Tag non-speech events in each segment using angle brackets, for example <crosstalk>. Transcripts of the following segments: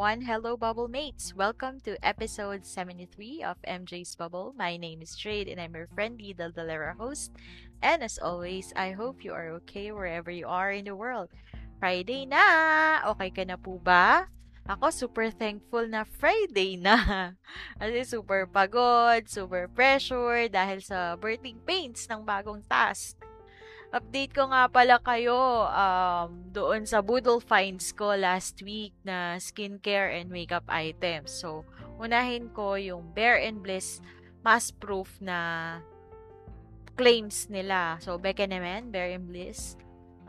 Everyone. Hello, Bubble Mates. Welcome to episode 73 of MJ's Bubble. My name is Jade, and I'm your friendly Daldalera host. And as always, I hope you are okay wherever you are in the world. Friday na! Okay ka na po ba? Ako super thankful na Friday na. <laughs> Kasi super pagod, super pressure dahil sa birthing pains ng bagong task. Update ko nga pala kayo um, doon sa Boodle Finds ko last week na skincare and makeup items. So, unahin ko yung Bare and Bliss mass proof na claims nila. So, Becca naman, Bare and Bliss.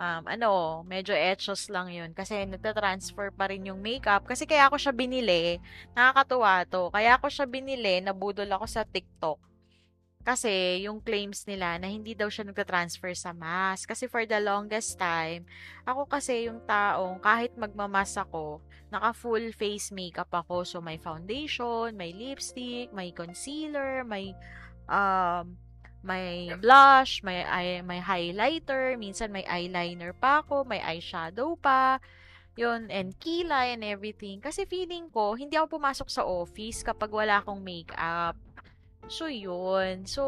Um, ano, medyo etchos lang yun. Kasi nagta-transfer pa rin yung makeup. Kasi kaya ako siya binili, nakakatuwa to. Kaya ako siya binili, nabudol ako sa TikTok kasi yung claims nila na hindi daw siya nagta-transfer sa mask. Kasi for the longest time, ako kasi yung taong kahit magmamas ako, naka full face makeup ako. So may foundation, may lipstick, may concealer, may um may blush, may eye, may highlighter, minsan may eyeliner pa ako, may eyeshadow pa. Yun, and kilay and everything. Kasi feeling ko, hindi ako pumasok sa office kapag wala akong makeup. So, yun. So,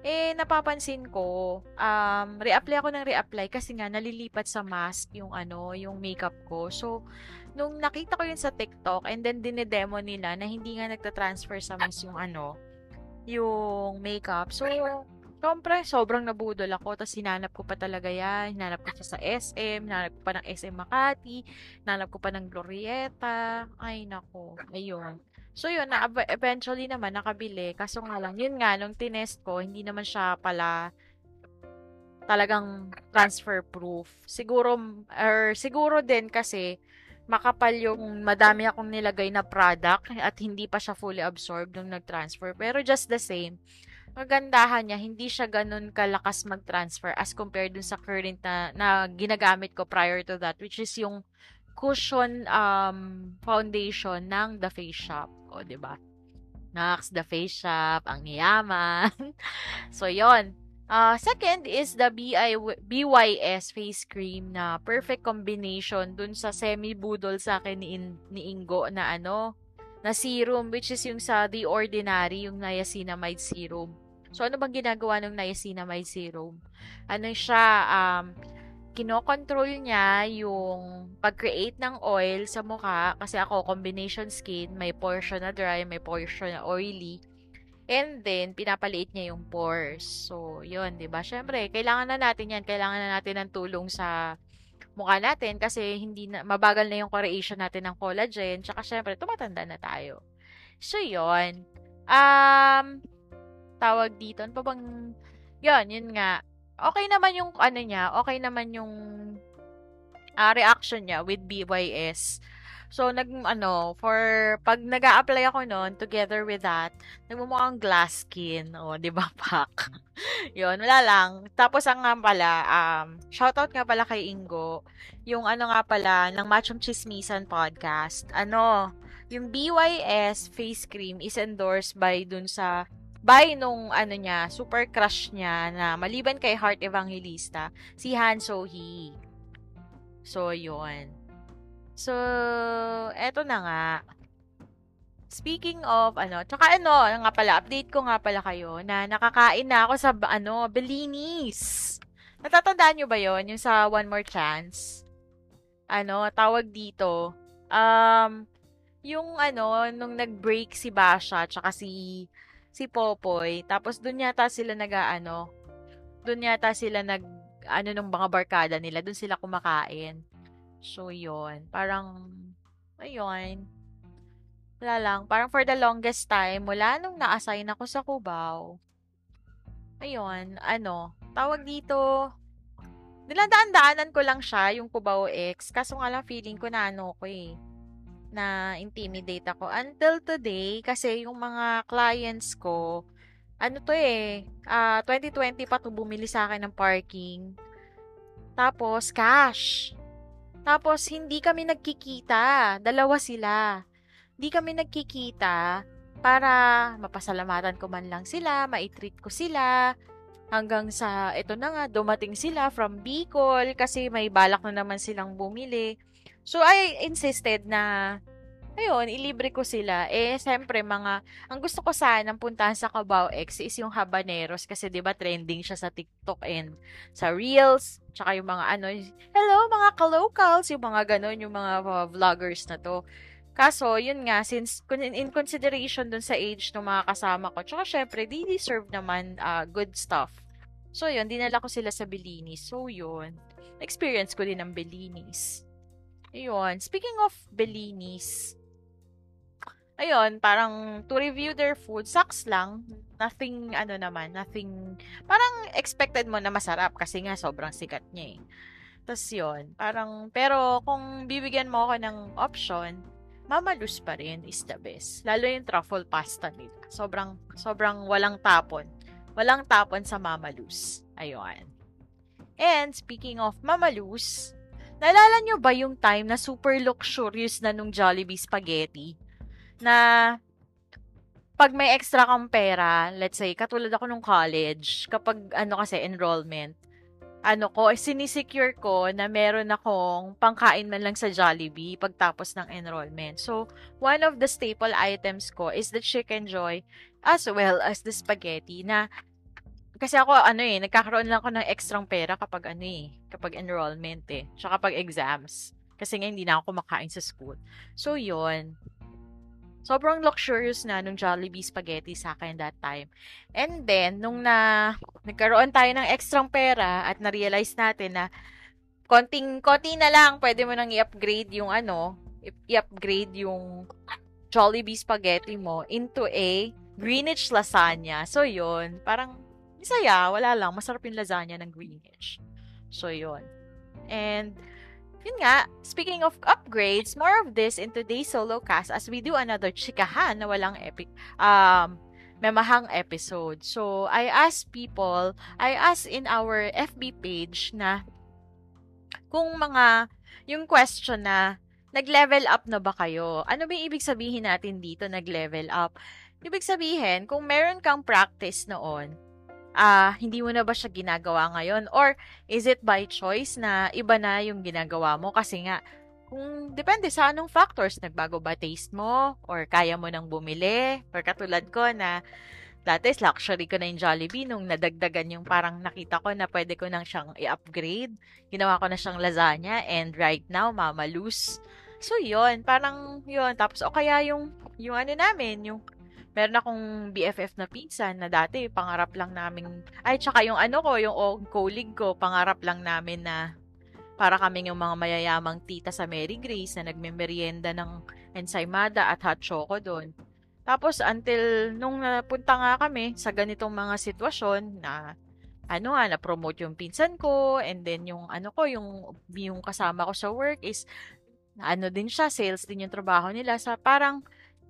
eh, napapansin ko, um, reapply ako ng reapply kasi nga nalilipat sa mask yung ano, yung makeup ko. So, nung nakita ko yun sa TikTok and then dinedemo nila na hindi nga nagta-transfer sa mask yung ano, yung makeup. So, Siyempre, sobrang nabudol ako. Tapos, hinanap ko pa talaga yan. Hinanap ko sa SM. Hinanap ko pa ng SM Makati. Hinanap ko pa ng Glorieta. Ay, nako. Ayun. So yun, na eventually naman nakabili. Kaso nga lang, yun nga, nung tinest ko, hindi naman siya pala talagang transfer proof. Siguro, or siguro din kasi, makapal yung madami akong nilagay na product at hindi pa siya fully absorbed nung nag-transfer. Pero just the same, magandahan niya, hindi siya ganun kalakas mag-transfer as compared dun sa current na, na ginagamit ko prior to that, which is yung cushion um, foundation ng The Face Shop. O, di ba? Nax, The Face Shop, ang yaman. <laughs> so, yon uh, Second is the BI, BYS face cream na perfect combination dun sa semi-budol sa akin ni, ni Ingo na ano, na serum, which is yung sa The Ordinary, yung niacinamide serum. So, ano bang ginagawa ng niacinamide serum? Ano siya, um, kinokontrol niya yung pag-create ng oil sa mukha kasi ako combination skin, may portion na dry, may portion na oily. And then, pinapaliit niya yung pores. So, yun, di ba? Siyempre, kailangan na natin yan. Kailangan na natin ng tulong sa mukha natin kasi hindi na, mabagal na yung creation natin ng collagen. Tsaka, syempre, tumatanda na tayo. So, yun. Um, tawag dito. Ano pa bang, yun, yun nga okay naman yung ano niya, okay naman yung uh, reaction niya with BYS. So, nag, ano, for, pag nag apply ako noon, together with that, nagmumukhang glass skin. O, oh, di ba, pak? <laughs> Yun, wala lang. Tapos, ang nga pala, um, shoutout nga pala kay Ingo, yung ano nga pala, ng Machong Chismisan podcast, ano, yung BYS face cream is endorsed by dun sa by nung ano niya, super crush niya na maliban kay Heart Evangelista, si Han So-hee. So, yun. So, eto na nga. Speaking of, ano, tsaka ano, ano, nga pala, update ko nga pala kayo na nakakain na ako sa, ano, Bellinis. Natatandaan nyo ba yon Yung sa One More Chance? Ano, tawag dito. Um, yung ano, nung nag-break si Basha, tsaka si si Popoy. Tapos doon yata sila nag-ano, doon yata sila nag ano nung mga barkada nila, doon sila kumakain. So, yon Parang, ayun. Wala lang. Parang for the longest time, mula nung na-assign ako sa Cubao, ayun, ano, tawag dito, nilandaan-daanan ko lang siya, yung Cubao X. Kaso nga lang feeling ko na ano ko eh. Na intimidate ako. Until today, kasi yung mga clients ko, ano to eh, uh, ah, 2020 pa to bumili sa akin ng parking. Tapos, cash. Tapos, hindi kami nagkikita. Dalawa sila. Hindi kami nagkikita para mapasalamatan ko man lang sila, maitreat ko sila, hanggang sa, ito na nga, dumating sila from Bicol kasi may balak na naman silang bumili. So, I insisted na, ayun, ilibre ko sila. Eh, siyempre, mga, ang gusto ko sana puntahan sa Cabao X is yung habaneros kasi, di ba, trending siya sa TikTok and sa Reels, tsaka yung mga ano, hello, mga ka-locals, yung mga ganon, yung mga uh, vloggers na to. Kaso, yun nga, since in consideration dun sa age ng mga kasama ko, tsaka syempre, they deserve naman uh, good stuff. So, yun, dinala ko sila sa Belinis. So, yun, experience ko din ng Belinis. Ayun. Speaking of Bellinis, ayun, parang to review their food, sucks lang. Nothing, ano naman, nothing, parang expected mo na masarap kasi nga sobrang sikat niya eh. Tapos yun, parang, pero kung bibigyan mo ako ng option, Mama Luz pa rin is the best. Lalo yung truffle pasta nila. Sobrang, sobrang walang tapon. Walang tapon sa Mama Luz. Ayun. And speaking of Mama Luz, Naalala nyo ba yung time na super luxurious na nung Jollibee spaghetti? Na pag may extra kang pera, let's say, katulad ako nung college, kapag ano kasi enrollment, ano ko, sinisecure ko na meron akong pangkain man lang sa Jollibee pagtapos ng enrollment. So, one of the staple items ko is the chicken joy as well as the spaghetti na kasi ako, ano eh, nagkakaroon lang ako ng ekstrang pera kapag ano eh, kapag enrollment eh. Tsaka kapag exams. Kasi nga hindi na ako kumakain sa school. So, yon Sobrang luxurious na nung Jollibee spaghetti sa akin that time. And then, nung na nagkaroon tayo ng ekstrang pera at na-realize natin na konting, konti na lang, pwede mo nang i-upgrade yung ano, i-upgrade yung Jollibee spaghetti mo into a Greenwich lasagna. So, yon parang Masaya, wala lang. Masarap yung lasagna ng Greenwich. So, yun. And, yun nga, speaking of upgrades, more of this in today's solo cast as we do another chikahan na walang epic, um, memahang episode. So, I ask people, I ask in our FB page na kung mga, yung question na, nag-level up na ba kayo? Ano ba ibig sabihin natin dito, nag-level up? Ibig sabihin, kung meron kang practice noon, uh, hindi mo na ba siya ginagawa ngayon? Or is it by choice na iba na yung ginagawa mo? Kasi nga, kung depende sa anong factors, nagbago ba taste mo? Or kaya mo nang bumili? Or katulad ko na dati luxury ko na yung Jollibee nung nadagdagan yung parang nakita ko na pwede ko nang siyang i-upgrade. Ginawa ko na siyang lasagna and right now, mama loose. So, yon parang yon Tapos, o kaya yung, yung ano namin, yung meron akong BFF na pinsan na dati pangarap lang namin, ay tsaka yung ano ko, yung colleague ko, pangarap lang namin na para kaming yung mga mayayamang tita sa Mary Grace na nagme-merienda ng ensaymada at hot choco doon. Tapos until nung napunta nga kami sa ganitong mga sitwasyon na ano nga, na-promote yung pinsan ko and then yung ano ko, yung, yung kasama ko sa work is ano din siya, sales din yung trabaho nila sa parang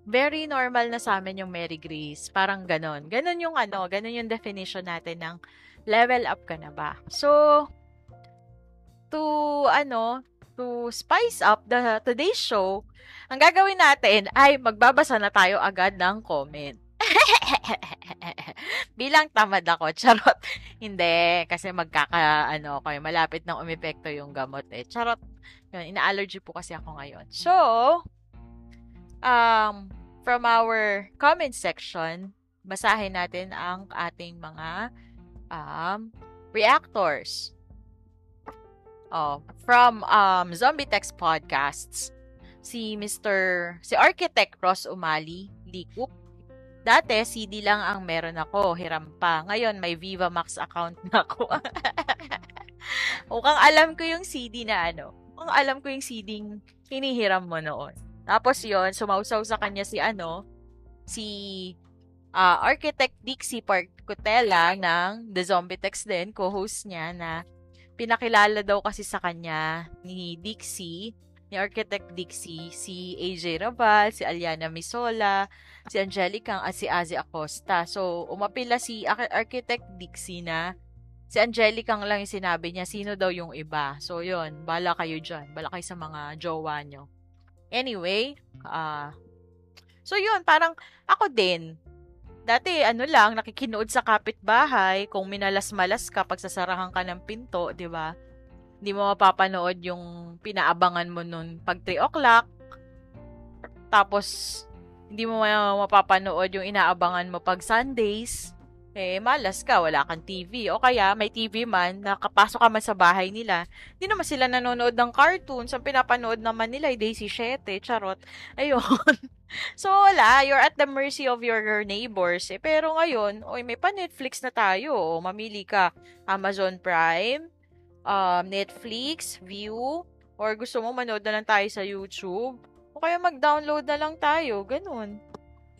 very normal na sa amin yung Mary Grace. Parang ganon. Ganon yung ano, ganon yung definition natin ng level up ka na ba. So, to, ano, to spice up the today's show, ang gagawin natin ay magbabasa na tayo agad ng comment. <laughs> Bilang tamad ako, charot. <laughs> Hindi, kasi magkaka, ano, kayo, malapit nang umepekto yung gamot eh. Charot. Yun, ina-allergy po kasi ako ngayon. So, um, from our comment section, basahin natin ang ating mga um, reactors. Oh, from um, Zombie Text Podcasts, si Mr. si Architect Ross Umali, Likup. Dati, CD lang ang meron ako, hiram pa. Ngayon, may Viva Max account na ako. <laughs> Mukhang alam ko yung CD na ano. Mukhang alam ko yung CD hinihiram mo noon. Tapos yon sumausaw sa kanya si ano, si uh, Architect Dixie Parcutela ng The Zombie Text din, co-host niya na pinakilala daw kasi sa kanya ni Dixie ni Architect Dixie, si AJ Rabal, si Aliana Misola, si Angelica at si Azi Acosta. So, umapila si Ar- Architect Dixie na si Angelica lang yung sinabi niya, sino daw yung iba. So, yun, bala kayo dyan. Bala kayo sa mga jowa nyo. Anyway, ah, uh, so yun, parang ako din, dati ano lang, nakikinood sa kapitbahay, kung minalas-malas ka pag sasarahan ka ng pinto, di ba? Hindi mo mapapanood yung pinaabangan mo nun pag 3 o'clock. Tapos, hindi mo mapapanood yung inaabangan mo pag Sundays. Eh, malas ka, wala kang TV. O kaya, may TV man, nakapasok ka man sa bahay nila. Hindi naman sila nanonood ng cartoons. Ang pinapanood naman nila ay Daisy 7, charot. Ayun. <laughs> so, wala. You're at the mercy of your, neighbors. Eh, pero ngayon, oy, may pa Netflix na tayo. Mamili ka. Amazon Prime, um, Netflix, View, or gusto mo manood na lang tayo sa YouTube, o kaya mag-download na lang tayo, ganun.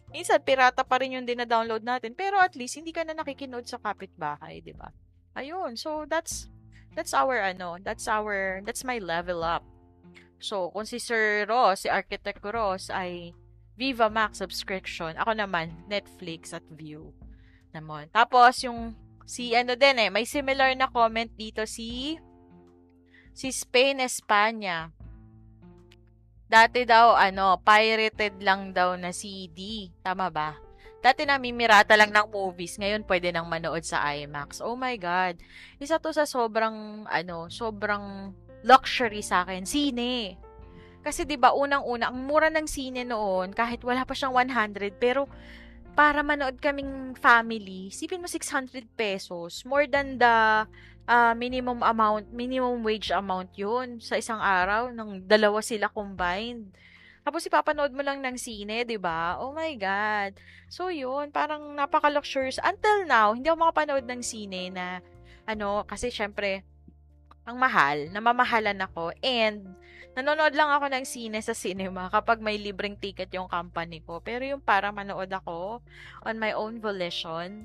Minsan, pirata pa rin yung dina-download natin, pero at least, hindi ka na nakikinood sa kapitbahay, di ba? Ayun, so that's, that's our, ano, that's our, that's my level up. So, kung si Sir Ross, si Architect Ross, ay Viva Max subscription, ako naman, Netflix at View. Naman. Tapos, yung Si ano din eh, may similar na comment dito si si Spain Espanya. Dati daw ano, pirated lang daw na CD. Tama ba? Dati namimirata lang ng movies, ngayon pwede nang manood sa IMAX. Oh my god. Isa to sa sobrang ano, sobrang luxury sa akin, sine. Kasi 'di ba unang-una, ang mura ng sine noon kahit wala pa siyang 100 pero para manood kaming family, sipin mo 600 pesos. More than the uh, minimum amount, minimum wage amount yun sa isang araw. Nang dalawa sila combined. Tapos ipapanood mo lang ng sine, 'di ba? Oh my god. So 'yun, parang napaka-luxurious. Until now, hindi ako makapanood ng sine na ano, kasi syempre ang mahal, namamahalan ako and nanonood lang ako ng sine sa cinema <laughs> kapag may libreng ticket yung company ko. Pero yung para manood ako on my own volition,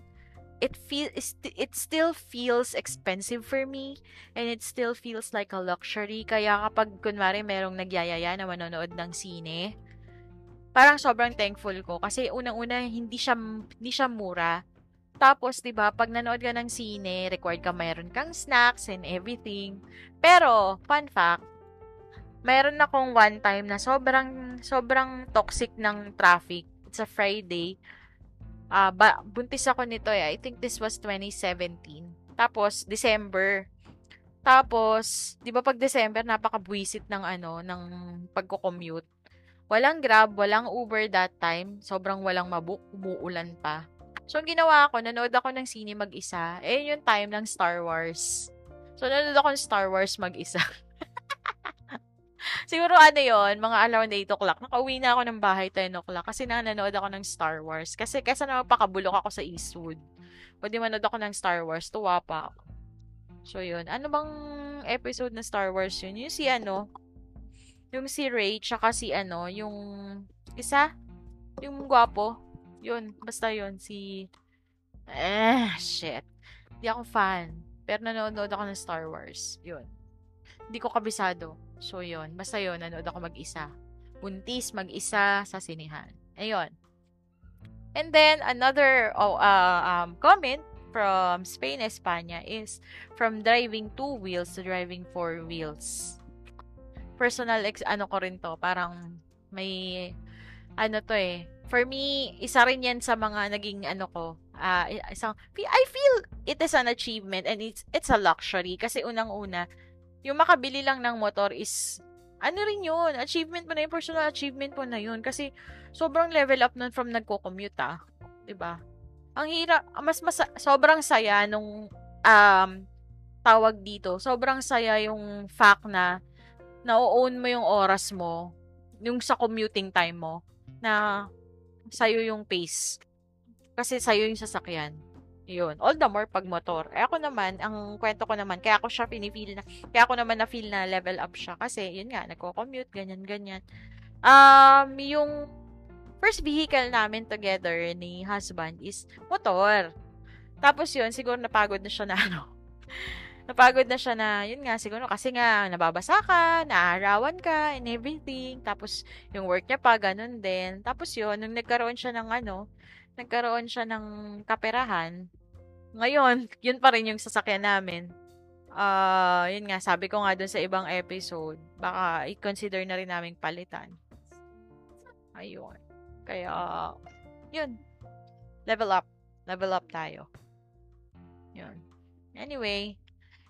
it feel it still feels expensive for me and it still feels like a luxury. Kaya kapag kunwari merong nagyayaya na manonood ng sine, parang sobrang thankful ko kasi unang-una hindi siya hindi siya mura. Tapos, 'di ba, pag nanood ka ng sine, required ka mayroon kang snacks and everything. Pero, fun fact, mayroon akong one time na sobrang sobrang toxic ng traffic. It's a Friday. Uh, ba, buntis ako nito eh. I think this was 2017. Tapos December. Tapos, 'di ba pag December napakabwisit ng ano, ng pagko-commute. Walang Grab, walang Uber that time. Sobrang walang mabook, umuulan pa. So, ang ginawa ko, nanood ako ng sine mag-isa. Eh, yung time ng Star Wars. So, nanood ako ng Star Wars mag-isa. <laughs> Siguro ano yon mga around 8 o'clock. Nakauwi na ako ng bahay 10 o'clock kasi nanonood ako ng Star Wars. Kasi kesa na magpakabulok ako sa Eastwood. Pwede manood ako ng Star Wars, tuwa pa ako. So yun. Ano bang episode ng Star Wars yun? Yung si ano, yung si Ray, tsaka si ano, yung isa, yung gwapo. Yun, basta yun, si... Eh, shit. Hindi ako fan. Pero nanonood ako ng Star Wars. Yun. Hindi ko kabisado. So, yun. Basta yun, nanood ako mag-isa. Buntis, mag-isa sa sinihan. Ayun. And then, another oh, uh, um, comment from Spain, Espanya is from driving two wheels to driving four wheels. Personal, ex ano ko rin to, parang may, ano to eh, for me, isa rin yan sa mga naging ano ko, uh, isang, I feel it is an achievement and it's, it's a luxury kasi unang-una, yung makabili lang ng motor is, ano rin yun, achievement mo na yun, personal achievement mo na yun. Kasi, sobrang level up nun from nagko-commute, ah. ba diba? Ang hirap, mas, mas, sobrang saya nung, um, tawag dito, sobrang saya yung fact na, na-own mo yung oras mo, yung sa commuting time mo, na, sa'yo yung pace. Kasi sa'yo yung sasakyan. Yun. All the more pag motor. Eh ako naman, ang kwento ko naman, kaya ako siya pinifeel na, kaya ako naman na-feel na level up siya. Kasi, yun nga, nagko-commute, ganyan, ganyan. Um, yung first vehicle namin together ni husband is motor. Tapos yun, siguro napagod na siya na <laughs> ano. napagod na siya na, yun nga, siguro kasi nga, nababasa ka, naaarawan ka, and everything. Tapos, yung work niya pa, ganun din. Tapos yun, nung nagkaroon siya ng ano, nagkaroon siya ng kaperahan, ngayon, <laughs> yun pa rin yung sasakyan namin. Uh, yun nga, sabi ko nga dun sa ibang episode, baka i-consider na rin naming palitan. Ayun. Kaya, yun. Level up. Level up tayo. Yun. Anyway,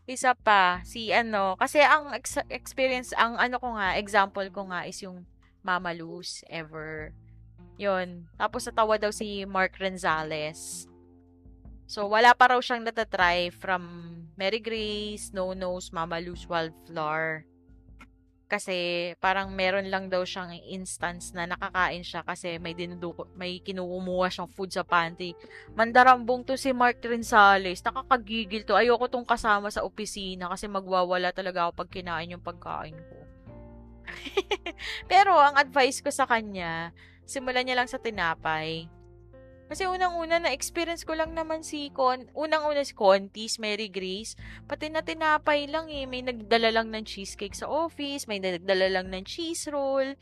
isa pa, si ano, kasi ang ex- experience, ang ano ko nga, example ko nga is yung Mama Luz ever. Yun. Tapos natawa daw si Mark Renzales. So, wala pa raw siyang natatry from Mary Grace, No Nose, Mama Luz, Wildflower. Kasi parang meron lang daw siyang instance na nakakain siya kasi may dinuduko, may kinukumuha siyang food sa pantry. Mandarambong to si Mark Rensales. Nakakagigil to. Ayoko tong kasama sa opisina kasi magwawala talaga ako pag kinain yung pagkain ko. <laughs> Pero ang advice ko sa kanya, simulan niya lang sa tinapay. Kasi unang-una na experience ko lang naman si Con, unang-una si Contis, Mary Grace, pati na tinapay lang eh, may nagdala lang ng cheesecake sa office, may nagdala lang ng cheese roll,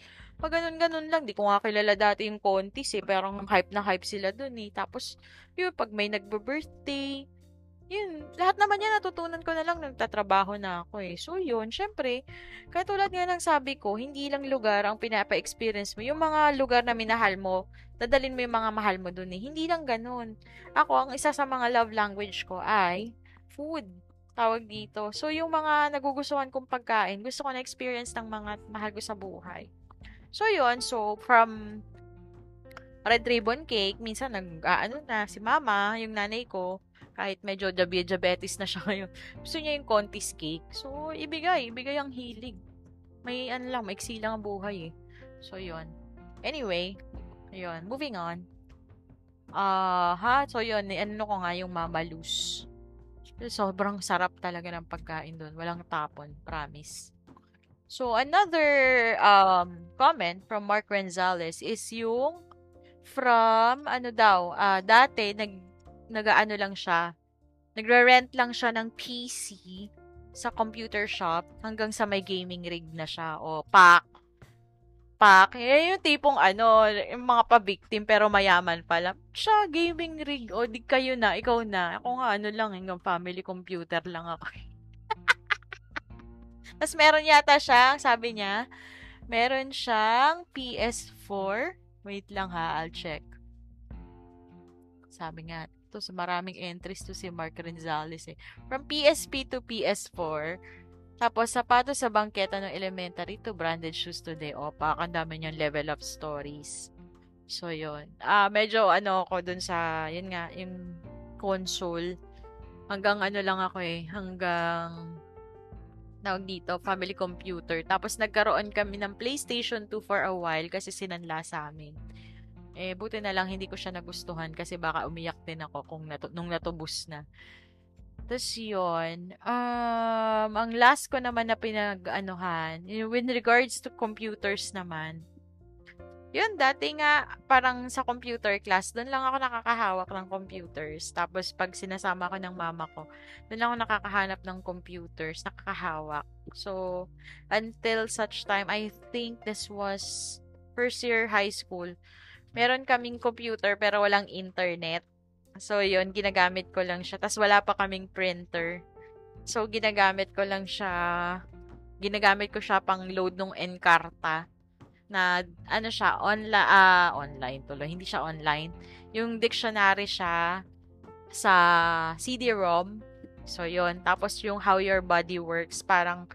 pag ganun-ganun lang, di ko nga kilala dati yung Contis eh, pero hype na hype sila dun eh. Tapos, yun, pag may nagbe-birthday, yun, lahat naman yan natutunan ko na lang nagtatrabaho na ako eh. So yun, syempre, katulad nga ng sabi ko, hindi lang lugar ang pinapa-experience mo. Yung mga lugar na minahal mo, dadalin mo yung mga mahal mo dun eh. Hindi lang ganun. Ako, ang isa sa mga love language ko ay food. Tawag dito. So, yung mga nagugustuhan kong pagkain, gusto ko na experience ng mga mahal ko sa buhay. So, yun. So, from red ribbon cake, minsan nag, uh, ano na, si mama, yung nanay ko, kahit medyo diabetes na siya <laughs> ngayon, gusto niya yung Contis cake. So, ibigay, ibigay ang hilig. May ano lang, maiksi lang ang buhay eh. So, yun. Anyway, yun, moving on. Ah, uh, ha, so yun, ano ko nga yung Mama. Sobrang sarap talaga ng pagkain doon. Walang tapon, promise. So, another um, comment from Mark Renzales is yung from, ano daw, uh, dati, nag, nagaano lang siya, nagre-rent lang siya ng PC sa computer shop hanggang sa may gaming rig na siya o pack. Pack. Eh, yung tipong ano, yung mga pa-victim pero mayaman pala. Siya, gaming rig. O, di kayo na, ikaw na. Ako nga, ano lang, hanggang family computer lang ako. <laughs> Tapos meron yata siya, sabi niya, meron siyang PS4. Wait lang ha, I'll check. Sabi nga, to sa maraming entries to si Mark Renzales eh. From PSP to PS4, tapos sapatos sa bangketa ng elementary to branded shoes today. O, pa, ang dami niyang level up stories. So, yun. Ah, medyo ano ako dun sa, yun nga, yung console. Hanggang ano lang ako eh, hanggang tawag dito, family computer. Tapos nagkaroon kami ng PlayStation 2 for a while kasi sinanla sa amin. Eh, buti na lang hindi ko siya nagustuhan kasi baka umiyak din ako kung natu- nung natubos na. Tapos yun, um, ang last ko naman na pinag-anuhan, with regards to computers naman, yun, dati nga, parang sa computer class, doon lang ako nakakahawak ng computers. Tapos, pag sinasama ko ng mama ko, doon lang ako nakakahanap ng computers, nakakahawak. So, until such time, I think this was first year high school meron kaming computer pero walang internet. So, yun, ginagamit ko lang siya. Tapos, wala pa kaming printer. So, ginagamit ko lang siya, ginagamit ko siya pang load nung Encarta na, ano siya, onla, uh, online tuloy. Hindi siya online. Yung dictionary siya sa CD-ROM. So, yun. Tapos, yung How Your Body Works, parang,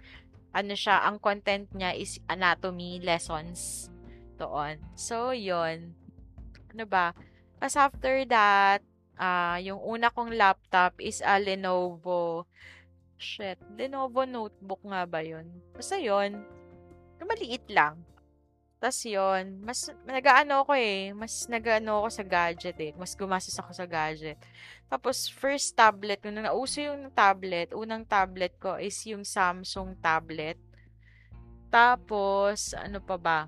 ano siya, ang content niya is anatomy lessons doon. So, yun ano ba? Tapos after that, uh, yung una kong laptop is a Lenovo. Shit, Lenovo notebook nga ba yun? Basta yun. Maliit lang. Tapos yun, mas nagaano ko eh. Mas nagaano ako sa gadget eh. Mas gumastos ako sa gadget. Tapos first tablet, nung nauso yung tablet, unang tablet ko is yung Samsung tablet. Tapos, ano pa ba?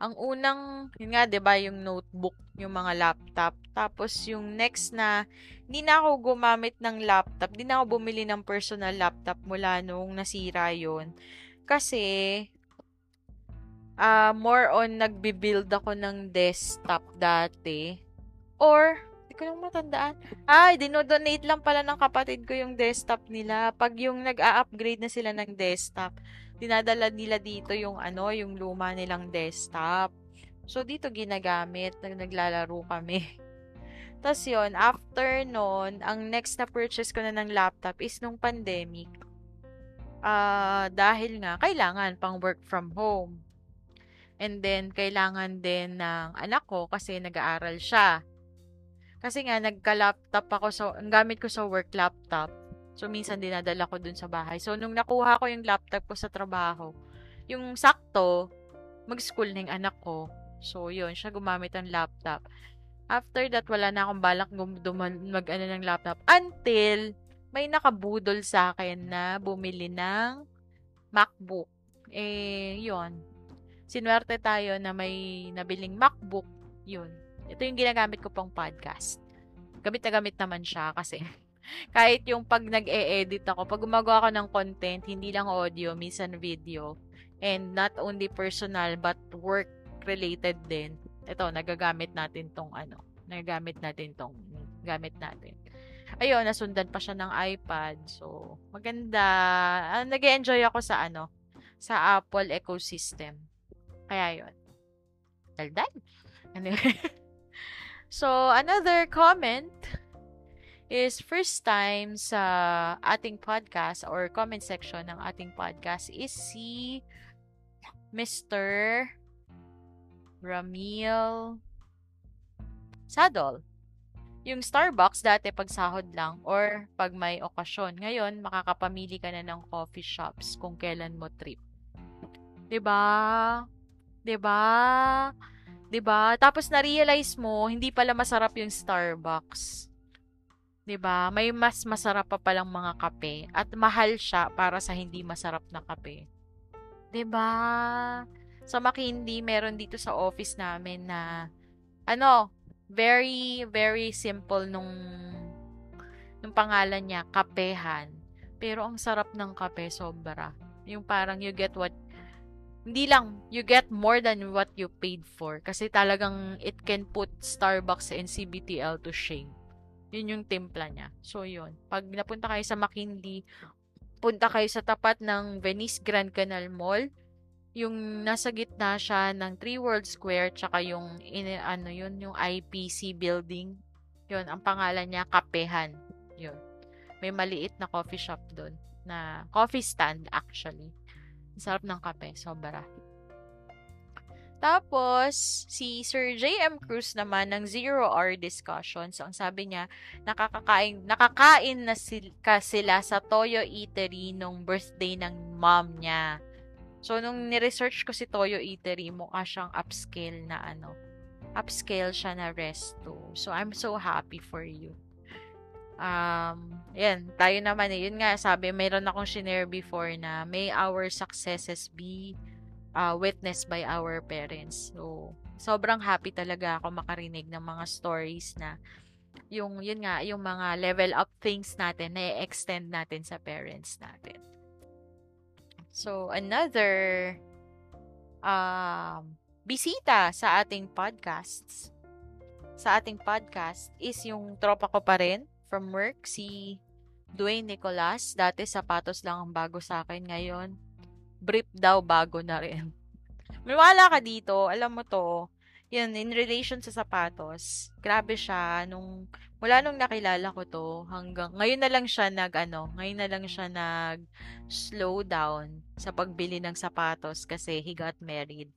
Ang unang, yun nga, 'di ba, yung notebook, yung mga laptop. Tapos yung next na hindi na ako gumamit ng laptop, hindi na ako bumili ng personal laptop mula nung nasira yon Kasi uh, more on nagbi-build ako ng desktop dati. Or hindi ko lang matandaan. Ay, dinodonate lang pala ng kapatid ko yung desktop nila. Pag yung nag-a-upgrade na sila ng desktop, dinadala nila dito yung ano, yung luma nilang desktop. So, dito ginagamit, nag naglalaro kami. <laughs> Tapos yun, after nun, ang next na purchase ko na ng laptop is nung pandemic. Uh, dahil nga, kailangan pang work from home. And then, kailangan din ng anak ko kasi nag-aaral siya. Kasi nga, nagka-laptop ako, so, ang gamit ko sa work laptop. So, minsan dinadala ko dun sa bahay. So, nung nakuha ko yung laptop ko sa trabaho, yung sakto, mag-school na yung anak ko. So, yun, siya gumamit ng laptop. After that, wala na akong balak mag-ano ng laptop. Until, may nakabudol sa akin na bumili ng MacBook. Eh, yun. Sinuwerte tayo na may nabiling MacBook. Yun. Ito yung ginagamit ko pang podcast. Gamit na gamit naman siya kasi <laughs> <laughs> kahit yung pag nag-e-edit ako, pag gumagawa ako ng content, hindi lang audio, minsan video, and not only personal, but work related din. Ito, nagagamit natin tong ano, nagagamit natin tong gamit natin. Ayun, nasundan pa siya ng iPad. So, maganda. Uh, nag enjoy ako sa ano, sa Apple ecosystem. Kaya yun. Daldal. Anyway. <laughs> so, another comment is first time sa ating podcast or comment section ng ating podcast is si Mr. Ramil Sadol. Yung Starbucks dati pag sahod lang or pag may okasyon. Ngayon, makakapamili ka na ng coffee shops kung kailan mo trip. 'Di ba? 'Di ba? 'Di ba? Tapos na-realize mo, hindi pala masarap yung Starbucks. 'Di ba? May mas masarap pa palang mga kape at mahal siya para sa hindi masarap na kape. 'Di ba? Sa McKinley, meron dito sa office namin na ano, very very simple nung nung pangalan niya, kapehan. Pero ang sarap ng kape sobra. Yung parang you get what hindi lang, you get more than what you paid for. Kasi talagang it can put Starbucks and CBTL to shame. Yun yung timpla niya. So, yun. Pag napunta kayo sa McKinley, punta kayo sa tapat ng Venice Grand Canal Mall, yung nasa gitna siya ng Three World Square, tsaka yung, in, ano yun, yung IPC building. Yun, ang pangalan niya, Kapehan. Yun. May maliit na coffee shop doon. Na coffee stand, actually. Sarap ng kape. Sobra. Tapos, si Sir J.M. Cruz naman ng Zero Hour Discussion. So, ang sabi niya, nakakakain, nakakain na sila, sila sa Toyo Eatery nung birthday ng mom niya. So, nung ni-research ko si Toyo Eatery, mukha siyang upscale na ano. Upscale siya na resto. So, I'm so happy for you. Um, yan, tayo naman eh. Yun nga, sabi, mayroon akong shinare before na may our successes be uh, witnessed by our parents. So, sobrang happy talaga ako makarinig ng mga stories na yung, yun nga, yung mga level up things natin na extend natin sa parents natin. So, another um, bisita sa ating podcasts sa ating podcast is yung tropa ko pa rin from work, si Dwayne Nicolas. Dati sapatos lang ang bago sa akin ngayon brief daw bago na rin. <laughs> Maniwala ka dito, alam mo to, yun, in relation sa sapatos, grabe siya, nung, mula nung nakilala ko to, hanggang, ngayon na lang siya nag, ano, ngayon na lang siya nag slow down sa pagbili ng sapatos kasi he got married.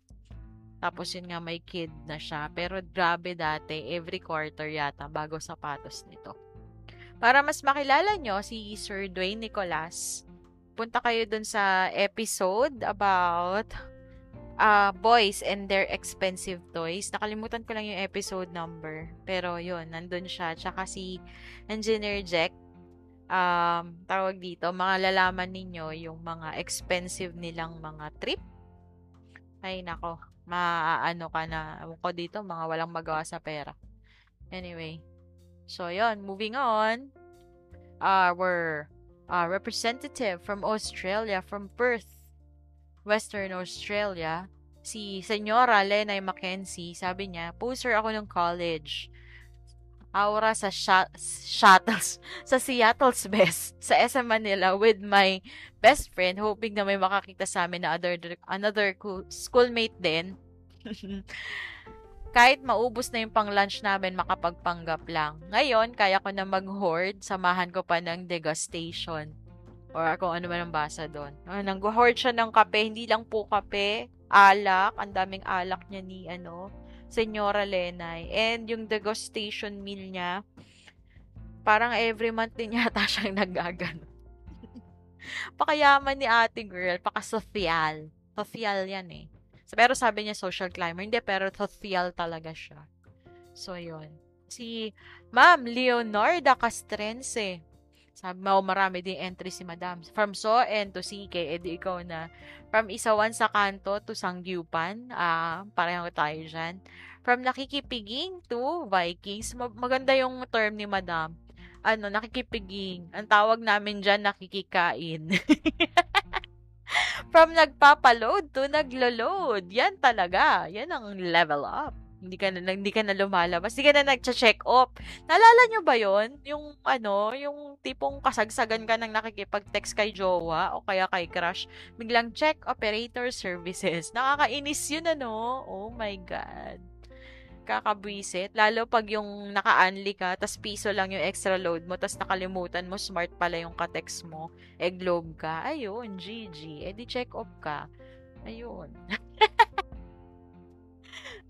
Tapos yun nga, may kid na siya. Pero grabe dati, every quarter yata, bago sapatos nito. Para mas makilala nyo si Sir Dwayne Nicolas, punta kayo dun sa episode about uh, boys and their expensive toys. Nakalimutan ko lang yung episode number. Pero yun, nandun siya. Tsaka si Engineer Jack, um, tawag dito, mga lalaman ninyo yung mga expensive nilang mga trip. Ay, nako. Maaano ka na. Ewan ko dito, mga walang magawa sa pera. Anyway. So, yon Moving on. Our uh, representative from Australia, from Perth, Western Australia, si Senyora Lenay Mackenzie, sabi niya, poster ako ng college. Aura sa sh- shuttles, <laughs> sa Seattle's Best, sa SM Manila with my best friend, hoping na may makakita sa amin na other, another schoolmate din. <laughs> Kahit maubos na yung pang-lunch namin, makapagpanggap lang. Ngayon, kaya ko na mag-hoard, samahan ko pa ng degustation. Or kung ano man ang basa doon. Uh, Nang-hoard siya ng kape, hindi lang po kape, alak, ang daming alak niya ni, ano, Senyora Lenay. And yung degustation meal niya, parang every month din <laughs> yata siyang nagagano. <laughs> Pakayaman ni ate girl, paka-social. Social yan eh. Pero sabi niya social climber. Hindi, pero social talaga siya. So, yun. Si Ma'am Leonarda Castrense. Sabi mo, marami din entry si Madam. From So and to CK, edi ikaw na. From Isawan sa Kanto to Sangyupan, ah, pareho tayo dyan. From nakikipiging to Vikings, maganda yung term ni Madam. Ano, nakikipiging. Ang tawag namin dyan, nakikikain. <laughs> <laughs> From nagpapaload to naglo-load. Yan talaga. Yan ang level up. Hindi ka na, hindi ka na lumalabas. Hindi ka na nagcha-check up. Naalala nyo ba yon Yung, ano, yung tipong kasagsagan ka ng nakikipag-text kay jowa o kaya kay crush. Biglang check operator services. Nakakainis yun, ano? Oh my God kakabwisit. Lalo pag yung naka-unli ka, tas piso lang yung extra load mo, tas nakalimutan mo, smart pala yung ka-text mo, eh globe ka, ayun, GG, eh di check off ka. Ayun. <laughs>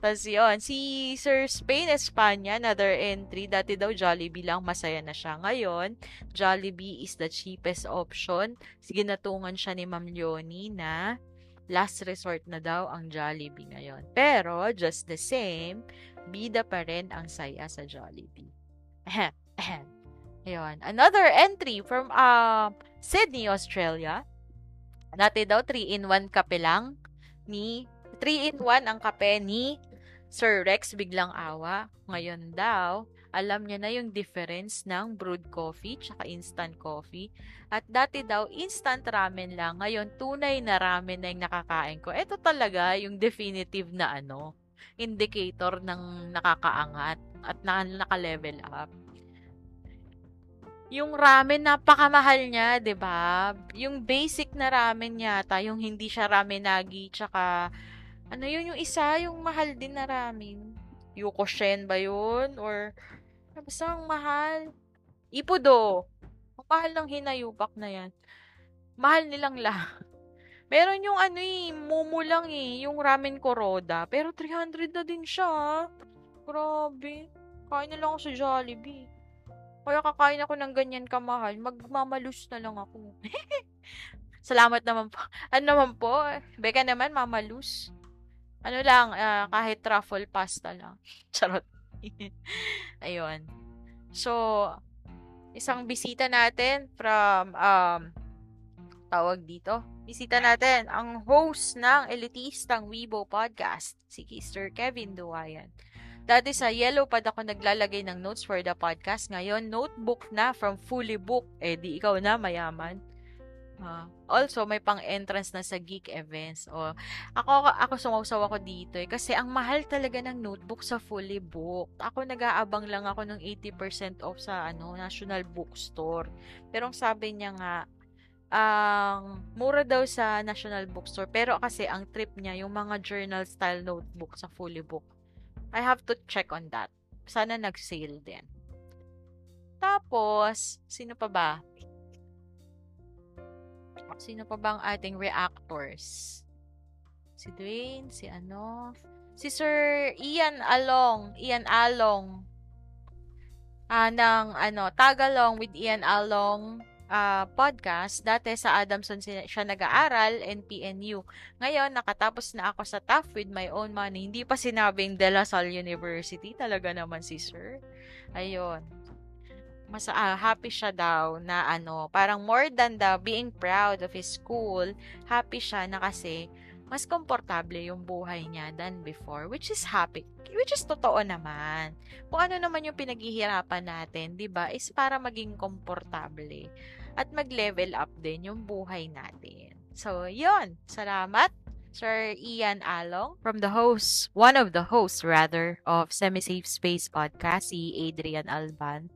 Tapos yun, si Sir Spain Espanya, another entry, dati daw Jollibee lang, masaya na siya. Ngayon, Jollibee is the cheapest option. Sige, natungan siya ni Ma'am Leonie na last resort na daw ang Jollibee ngayon. Pero, just the same, bida pa rin ang saya sa Jollibee. Ayun. Another entry from uh, Sydney, Australia. Dati daw 3-in-1 kape lang ni 3-in-1 ang kape ni Sir Rex biglang awa. Ngayon daw, alam niya na yung difference ng brewed coffee tsaka instant coffee. At dati daw, instant ramen lang. Ngayon, tunay na ramen na yung nakakain ko. Ito talaga yung definitive na ano, indicator ng nakakaangat at na naka-level up. Yung ramen, napakamahal niya, ba? Yung basic na ramen yata, yung hindi siya ramenagi, tsaka ano yun yung isa, yung mahal din na ramen. Yukoshen ba yun? Or, basta ang mahal. Ipudo. Ang mahal ng hinayupak na yan. Mahal nilang la. <laughs> Meron yung ano eh, mumu lang eh, yung ramen koroda. Pero 300 na din siya. Grabe. Kain na lang ako sa Jollibee. Kaya kakain ako ng ganyan kamahal, magmamalus na lang ako. <laughs> Salamat naman po. <laughs> Ano naman po? Beka naman, mamalus. Ano lang, uh, kahit truffle pasta lang. Charot. <laughs> Ayun. So, isang bisita natin from, um, tawag dito, bisita natin ang host ng Elitistang Weibo Podcast, si Mr. Kevin Duwayan. Dati sa Yellow Pad ako naglalagay ng notes for the podcast. Ngayon, notebook na from Fully Book. Eh, di ikaw na, mayaman. Uh, also, may pang-entrance na sa geek events. O, ako, ako sumausaw ako dito eh. Kasi ang mahal talaga ng notebook sa fully book. Ako nag-aabang lang ako ng 80% off sa ano, National Bookstore. Pero ang sabi niya nga, ang um, mura daw sa National Bookstore. Pero kasi ang trip niya, yung mga journal style notebook sa fully book. I have to check on that. Sana nag-sale din. Tapos, sino pa ba? Sino pa bang ating reactors? Si Dwayne, si ano? Si Sir Ian Along, Ian Along. Uh, ng ano, Tagalong with Ian Along uh, podcast. Dati sa Adamson siya, siya nag-aaral, NPNU. Ngayon, nakatapos na ako sa TAF with my own money. Hindi pa sinabing De La Salle University. Talaga naman si Sir. Ayun mas uh, happy siya daw na ano, parang more than the being proud of his school, happy siya na kasi mas komportable yung buhay niya than before, which is happy, which is totoo naman. Kung ano naman yung pinaghihirapan natin, di ba, is para maging komportable at mag-level up din yung buhay natin. So, yon Salamat, Sir Ian Along, from the host, one of the hosts rather, of Semi-Safe Space Podcast, si Adrian Alban.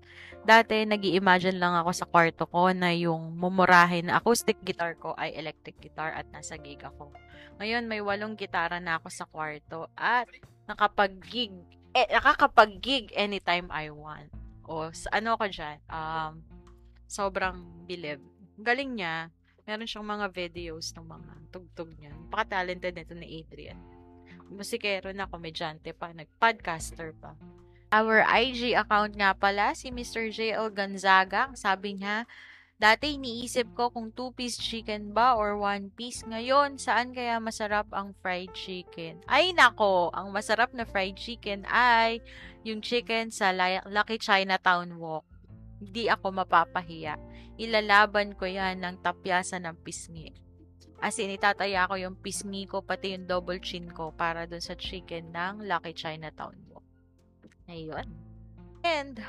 Dati, nag imagine lang ako sa kwarto ko na yung mumurahin na acoustic guitar ko ay electric guitar at nasa gig ako. Ngayon, may walong gitara na ako sa kwarto at nakapag-gig, eh, nakakapag-gig anytime I want. O, ano ko dyan, um, sobrang bilib. Galing niya, meron siyang mga videos ng mga tugtog niya. Paka-talented nito ni Adrian. Musikero na, komedyante pa, nag-podcaster pa. Our IG account nga pala, si Mr. J.L. Gonzaga, sabi niya, Dati iniisip ko kung 2-piece chicken ba or 1-piece. Ngayon, saan kaya masarap ang fried chicken? Ay nako, ang masarap na fried chicken ay yung chicken sa Lucky Chinatown Walk. Hindi ako mapapahiya. Ilalaban ko yan ng tapyasan ng pisngi. As in, itataya ko yung pisngi ko, pati yung double chin ko para dun sa chicken ng Lucky Chinatown Walk. Ayun. And,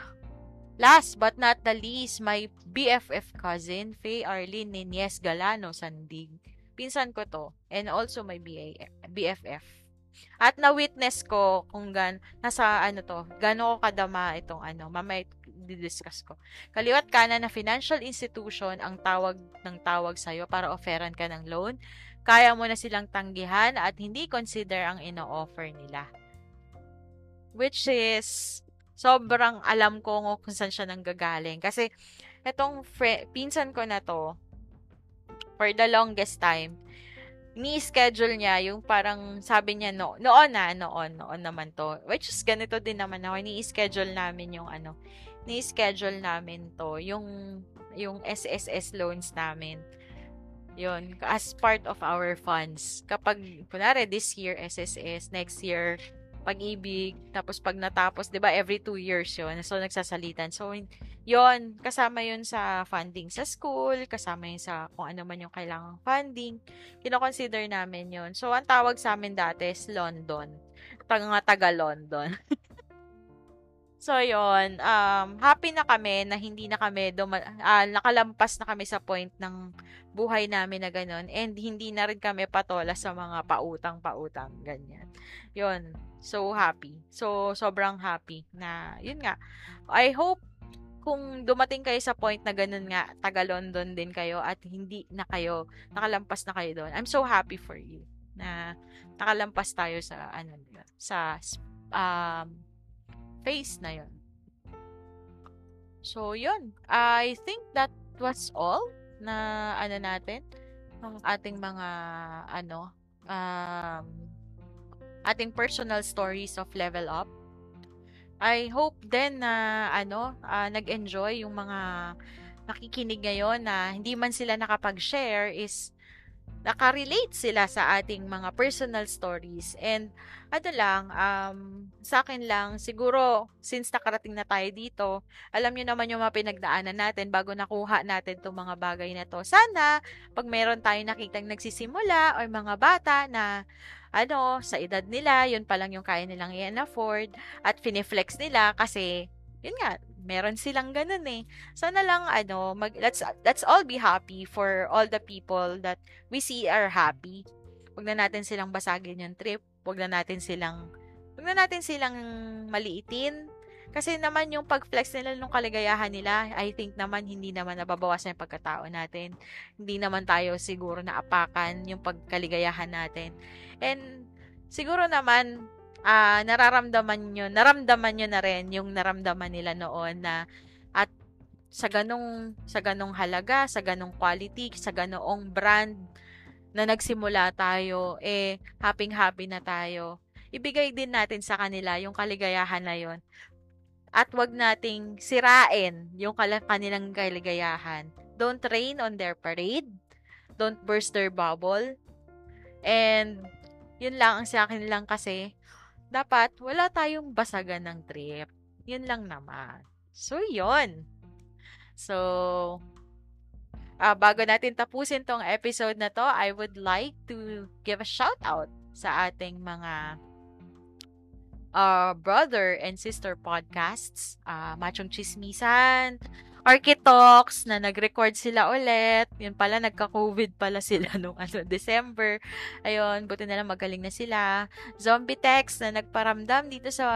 Last but not the least, my BFF cousin, Faye Arlene Nines Galano Sandig. Pinsan ko to. And also my BFF. At na-witness ko kung gan, nasa ano to, gano ko kadama itong ano, mamaya didiscuss ko. Kaliwat kanan na financial institution ang tawag ng tawag sa'yo para offeran ka ng loan. Kaya mo na silang tanggihan at hindi consider ang ino-offer nila. Which is, sobrang alam ko kung saan siya nanggagaling. Kasi, itong fre- pinsan ko na to, for the longest time, ni-schedule niya yung parang sabi niya no, noon na, noon, noon naman to. Which is ganito din naman ako, ni-schedule namin yung ano, ni-schedule namin to, yung, yung SSS loans namin. Yun, as part of our funds. Kapag, kunwari, this year, SSS, next year, pag-ibig, tapos pag natapos, 'di ba, every two years 'yon. So nagsasalitan. So 'yon, kasama 'yon sa funding sa school, kasama 'yon sa kung ano man yung kailangang funding. Kino-consider namin 'yon. So ang tawag sa amin dati is London. Taga taga London. <laughs> So, yon um, happy na kami na hindi na kami, duma- uh, nakalampas na kami sa point ng buhay namin na ganun. And hindi na rin kami patola sa mga pautang-pautang, ganyan. yon So, happy. So, sobrang happy na, yun nga. I hope kung dumating kayo sa point na ganun nga, taga London din kayo at hindi na kayo, nakalampas na kayo doon. I'm so happy for you na nakalampas tayo sa, ano, sa, um, phase na yun. So, yun. I think that was all na, ano natin, ang ating mga, ano, um, ating personal stories of level up. I hope then na ano, uh, nag-enjoy yung mga nakikinig ngayon na hindi man sila nakapag-share is nakarelate sila sa ating mga personal stories. And ano lang, um, sa akin lang, siguro, since nakarating na tayo dito, alam nyo naman yung mga pinagdaanan natin bago nakuha natin itong mga bagay na to. Sana, pag meron tayo nakitang nagsisimula or mga bata na ano, sa edad nila, yun pa lang yung kaya nilang i-afford at finiflex nila kasi, yun nga, meron silang ganun eh. Sana lang, ano, mag, let's, let's all be happy for all the people that we see are happy. Huwag na natin silang basagin yung trip. Huwag na natin silang, huwag na natin silang maliitin. Kasi naman yung pag-flex nila nung kaligayahan nila, I think naman hindi naman nababawasan yung pagkatao natin. Hindi naman tayo siguro naapakan yung pagkaligayahan natin. And siguro naman, uh, nararamdaman nyo, naramdaman nyo na rin yung naramdaman nila noon na at sa ganong, sa ganong halaga, sa ganong quality, sa ganoong brand na nagsimula tayo, eh, happy-happy na tayo. Ibigay din natin sa kanila yung kaligayahan na yon at wag nating sirain yung kanilang kaligayahan. Don't rain on their parade. Don't burst their bubble. And yun lang ang sa akin lang kasi, dapat wala tayong basagan ng trip. Yun lang naman. So, yun. So, uh, bago natin tapusin tong episode na to, I would like to give a shout out sa ating mga uh, brother and sister podcasts, uh, Machong Chismisan, Architox, na nag-record sila ulit. Yun pala, nagka-COVID pala sila <laughs> nung ano, December. Ayun, buti na lang magaling na sila. Zombie Text na nagparamdam dito sa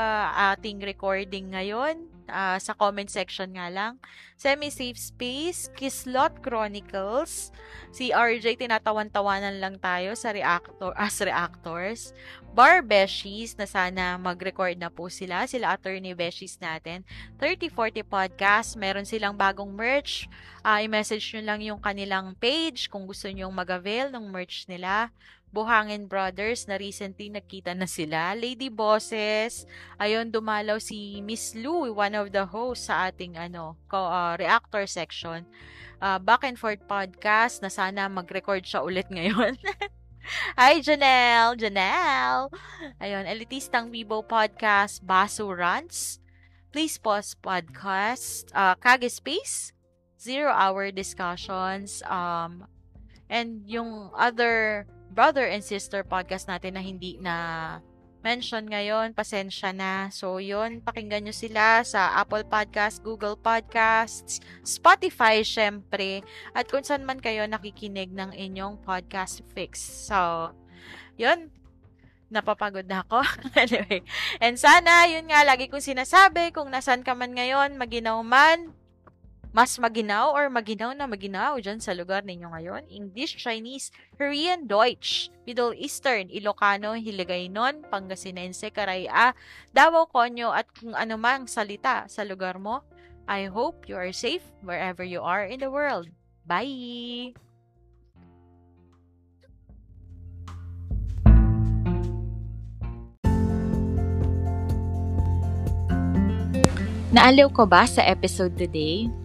ating recording ngayon. Uh, sa comment section nga lang. Semi-Safe Space, Kislot Chronicles, si RJ, tinatawan-tawanan lang tayo sa reactor, <laughs> as reactors. Bar Beshies na sana mag-record na po sila, sila attorney Beshies natin. 3040 Podcast, meron silang bagong merch. Uh, i-message nyo lang yung kanilang page kung gusto nyo mag-avail ng merch nila. Buhangin Brothers na recently nagkita na sila. Lady Bosses, ayun dumalaw si Miss Lou, one of the hosts sa ating ano, uh, reactor section. Uh, Back and Forth podcast na sana mag-record siya ulit ngayon. <laughs> Hi, Janelle! Janelle! Ayun, Elitistang Weibo Podcast, Baso Runs, Please Pause Podcast, uh, Kage Space, Zero Hour Discussions, um, and yung other brother and sister podcast natin na hindi na mention ngayon, pasensya na. So, yun, pakinggan nyo sila sa Apple Podcast, Google Podcasts, Spotify, syempre, at kung saan man kayo nakikinig ng inyong podcast fix. So, yun, napapagod na ako. <laughs> anyway, and sana, yun nga, lagi kong sinasabi, kung nasan ka man ngayon, maginaw man, mas maginaw or maginaw na maginaw dyan sa lugar ninyo ngayon. English, Chinese, Korean, Deutsch, Middle Eastern, Ilocano, Hiligaynon, Pangasinense, Karaya, Davao, Konyo, at kung anumang salita sa lugar mo. I hope you are safe wherever you are in the world. Bye! Naaliw ko ba sa episode today?